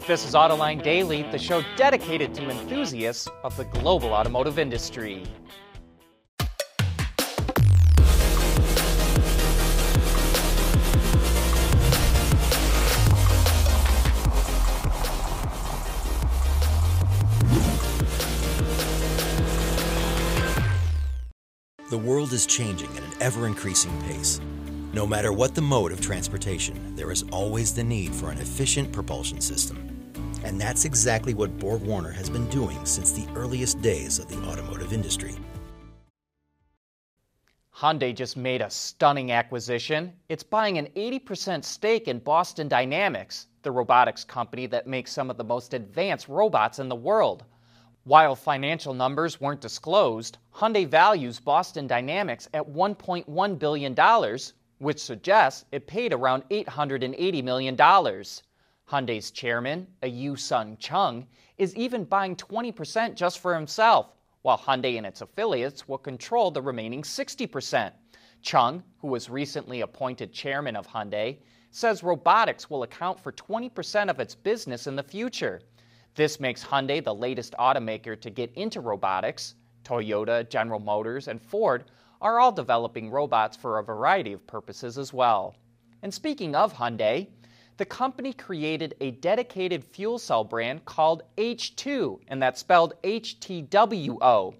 This is Autoline Daily, the show dedicated to enthusiasts of the global automotive industry. The world is changing at an ever increasing pace. No matter what the mode of transportation, there is always the need for an efficient propulsion system. And that's exactly what Borg Warner has been doing since the earliest days of the automotive industry. Hyundai just made a stunning acquisition. It's buying an 80% stake in Boston Dynamics, the robotics company that makes some of the most advanced robots in the world. While financial numbers weren't disclosed, Hyundai values Boston Dynamics at $1.1 billion, which suggests it paid around $880 million. Hyundai's chairman, Euisun Chung, is even buying 20% just for himself, while Hyundai and its affiliates will control the remaining 60%. Chung, who was recently appointed chairman of Hyundai, says robotics will account for 20% of its business in the future. This makes Hyundai the latest automaker to get into robotics. Toyota, General Motors, and Ford are all developing robots for a variety of purposes as well. And speaking of Hyundai, the company created a dedicated fuel cell brand called H2, and that's spelled H T W O.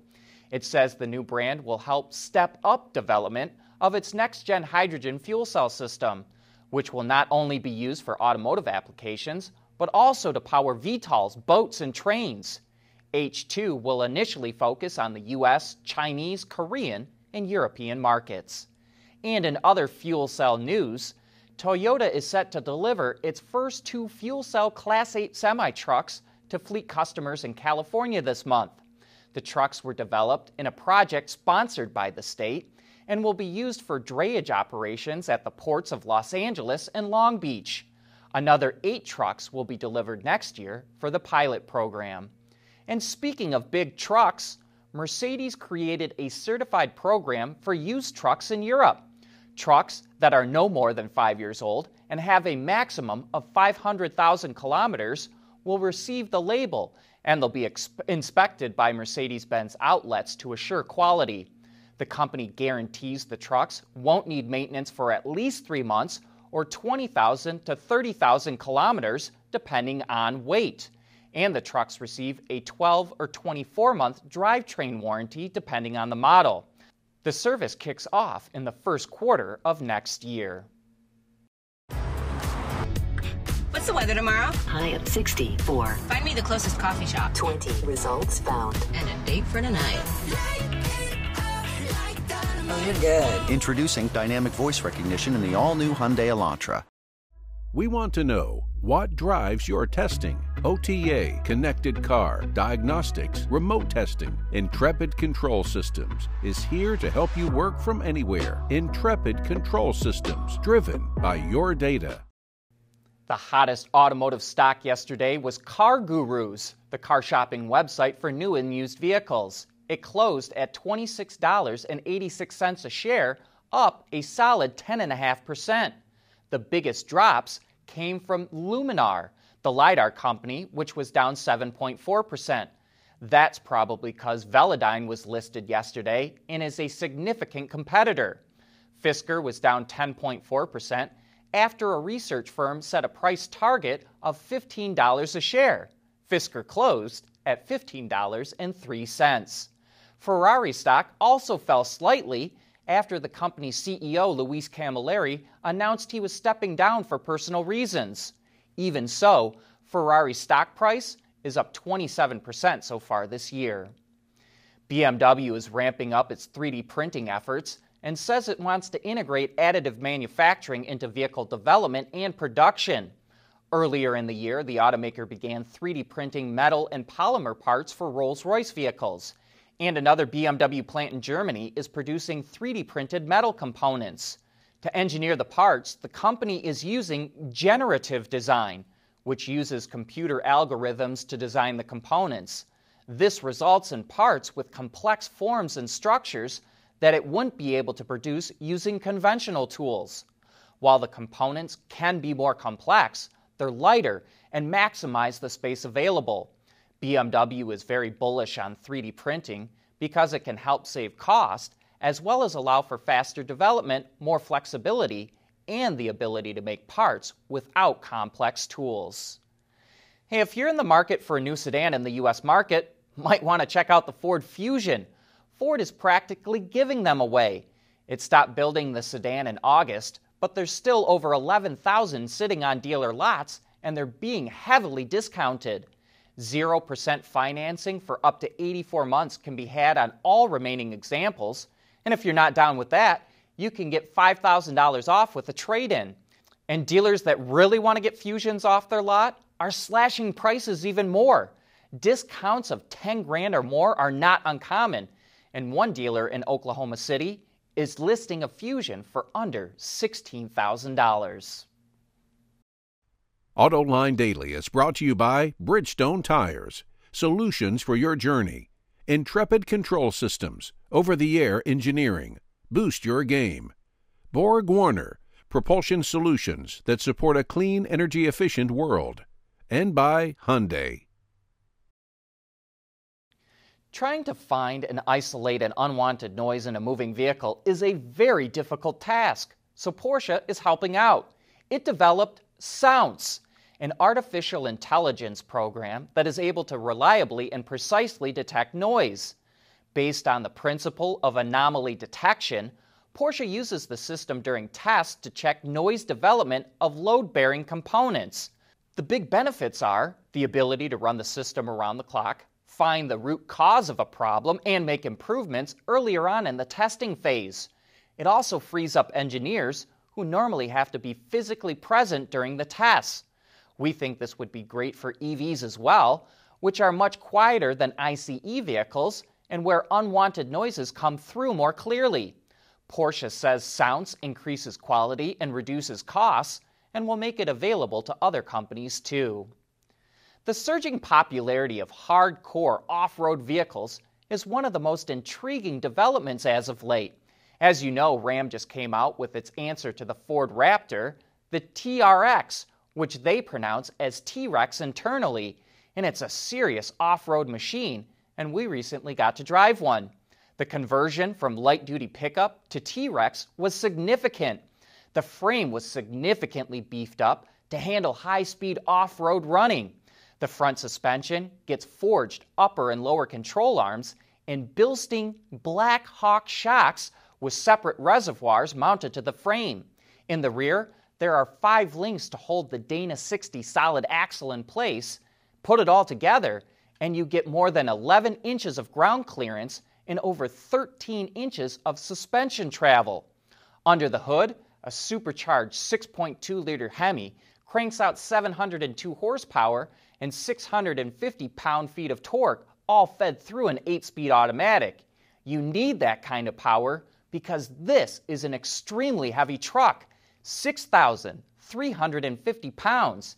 It says the new brand will help step up development of its next gen hydrogen fuel cell system, which will not only be used for automotive applications, but also to power VTOLs, boats, and trains. H2 will initially focus on the US, Chinese, Korean, and European markets. And in other fuel cell news, Toyota is set to deliver its first two fuel cell Class 8 semi trucks to fleet customers in California this month. The trucks were developed in a project sponsored by the state and will be used for drayage operations at the ports of Los Angeles and Long Beach. Another eight trucks will be delivered next year for the pilot program. And speaking of big trucks, Mercedes created a certified program for used trucks in Europe. Trucks that are no more than five years old and have a maximum of 500,000 kilometers will receive the label and they'll be inspected by Mercedes Benz outlets to assure quality. The company guarantees the trucks won't need maintenance for at least three months or 20,000 to 30,000 kilometers, depending on weight and the trucks receive a 12 or 24 month drivetrain warranty depending on the model. The service kicks off in the first quarter of next year. What's the weather tomorrow? High of 64. Find me the closest coffee shop. 20 results found. And a date for tonight. Oh, you're good. Introducing dynamic voice recognition in the all new Hyundai Elantra. We want to know what drives your testing. OTA, connected car, diagnostics, remote testing. Intrepid Control Systems is here to help you work from anywhere. Intrepid Control Systems, driven by your data. The hottest automotive stock yesterday was Car Gurus, the car shopping website for new and used vehicles. It closed at $26.86 a share, up a solid 10.5%. The biggest drops came from Luminar, the LiDAR company, which was down 7.4%. That's probably because Velodyne was listed yesterday and is a significant competitor. Fisker was down 10.4% after a research firm set a price target of $15 a share. Fisker closed at $15.03. Ferrari stock also fell slightly after the company's CEO, Louis Camilleri, announced he was stepping down for personal reasons. Even so, Ferrari's stock price is up 27% so far this year. BMW is ramping up its 3D printing efforts and says it wants to integrate additive manufacturing into vehicle development and production. Earlier in the year, the automaker began 3D printing metal and polymer parts for Rolls Royce vehicles. And another BMW plant in Germany is producing 3D printed metal components. To engineer the parts, the company is using generative design, which uses computer algorithms to design the components. This results in parts with complex forms and structures that it wouldn't be able to produce using conventional tools. While the components can be more complex, they're lighter and maximize the space available. BMW is very bullish on 3D printing because it can help save cost as well as allow for faster development, more flexibility, and the ability to make parts without complex tools. Hey, if you're in the market for a new sedan in the US market, might want to check out the Ford Fusion. Ford is practically giving them away. It stopped building the sedan in August, but there's still over 11,000 sitting on dealer lots and they're being heavily discounted. 0% financing for up to 84 months can be had on all remaining examples, and if you're not down with that, you can get $5,000 off with a trade in. And dealers that really want to get Fusions off their lot are slashing prices even more. Discounts of 10 grand or more are not uncommon. And one dealer in Oklahoma City is listing a Fusion for under $16,000. AutoLine Daily is brought to you by Bridgestone Tires, solutions for your journey. Intrepid Control Systems, over the air engineering. Boost your game. Borg Warner, propulsion solutions that support a clean, energy efficient world. And by Hyundai. Trying to find and isolate an unwanted noise in a moving vehicle is a very difficult task, so Porsche is helping out. It developed Sounce an artificial intelligence program that is able to reliably and precisely detect noise. Based on the principle of anomaly detection, Porsche uses the system during tests to check noise development of load bearing components. The big benefits are the ability to run the system around the clock, find the root cause of a problem, and make improvements earlier on in the testing phase. It also frees up engineers who normally have to be physically present during the tests. We think this would be great for EVs as well, which are much quieter than ICE vehicles and where unwanted noises come through more clearly. Porsche says Sounce increases quality and reduces costs and will make it available to other companies too. The surging popularity of hardcore off road vehicles is one of the most intriguing developments as of late. As you know, Ram just came out with its answer to the Ford Raptor, the TRX, which they pronounce as T Rex internally, and it's a serious off road machine, and we recently got to drive one. The conversion from light duty pickup to T Rex was significant. The frame was significantly beefed up to handle high speed off road running. The front suspension gets forged upper and lower control arms and Bilstein Black Hawk shocks with separate reservoirs mounted to the frame. In the rear, there are five links to hold the Dana 60 solid axle in place. Put it all together, and you get more than 11 inches of ground clearance and over 13 inches of suspension travel. Under the hood, a supercharged 6.2 liter Hemi cranks out 702 horsepower and 650 pound feet of torque, all fed through an 8 speed automatic. You need that kind of power because this is an extremely heavy truck 6,350 pounds.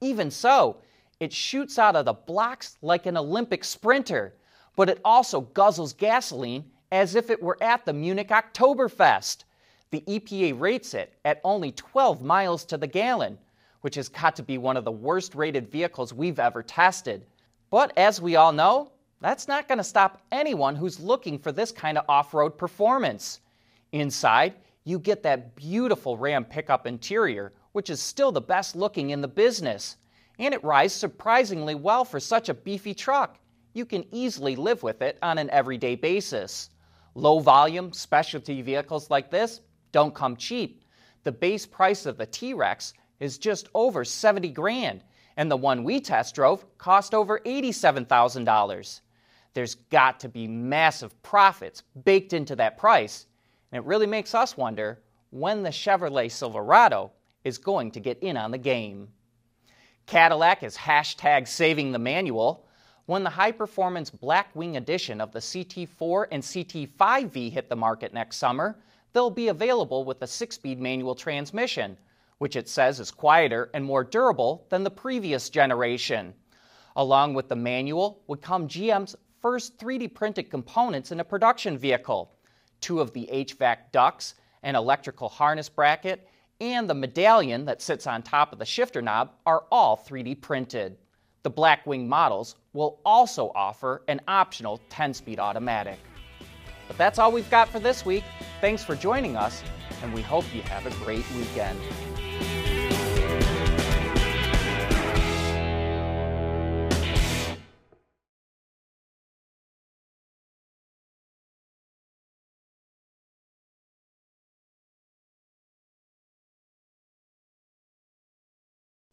Even so, it shoots out of the blocks like an Olympic sprinter, but it also guzzles gasoline as if it were at the Munich Oktoberfest. The EPA rates it at only 12 miles to the gallon, which has got to be one of the worst rated vehicles we've ever tested. But as we all know, that's not going to stop anyone who's looking for this kind of off road performance. Inside, you get that beautiful Ram pickup interior, which is still the best looking in the business. And it rides surprisingly well for such a beefy truck. You can easily live with it on an everyday basis. Low volume specialty vehicles like this don't come cheap. The base price of the T Rex is just over 70 grand, and the one we test drove cost over $87,000. There's got to be massive profits baked into that price, and it really makes us wonder when the Chevrolet Silverado is going to get in on the game. Cadillac is hashtag saving the manual. When the high performance Blackwing edition of the CT4 and CT5V hit the market next summer, they'll be available with a six speed manual transmission, which it says is quieter and more durable than the previous generation. Along with the manual would come GM's first 3D printed components in a production vehicle two of the HVAC ducts, an electrical harness bracket, and the medallion that sits on top of the shifter knob are all 3D printed. The Blackwing models will also offer an optional 10 speed automatic. But that's all we've got for this week. Thanks for joining us, and we hope you have a great weekend.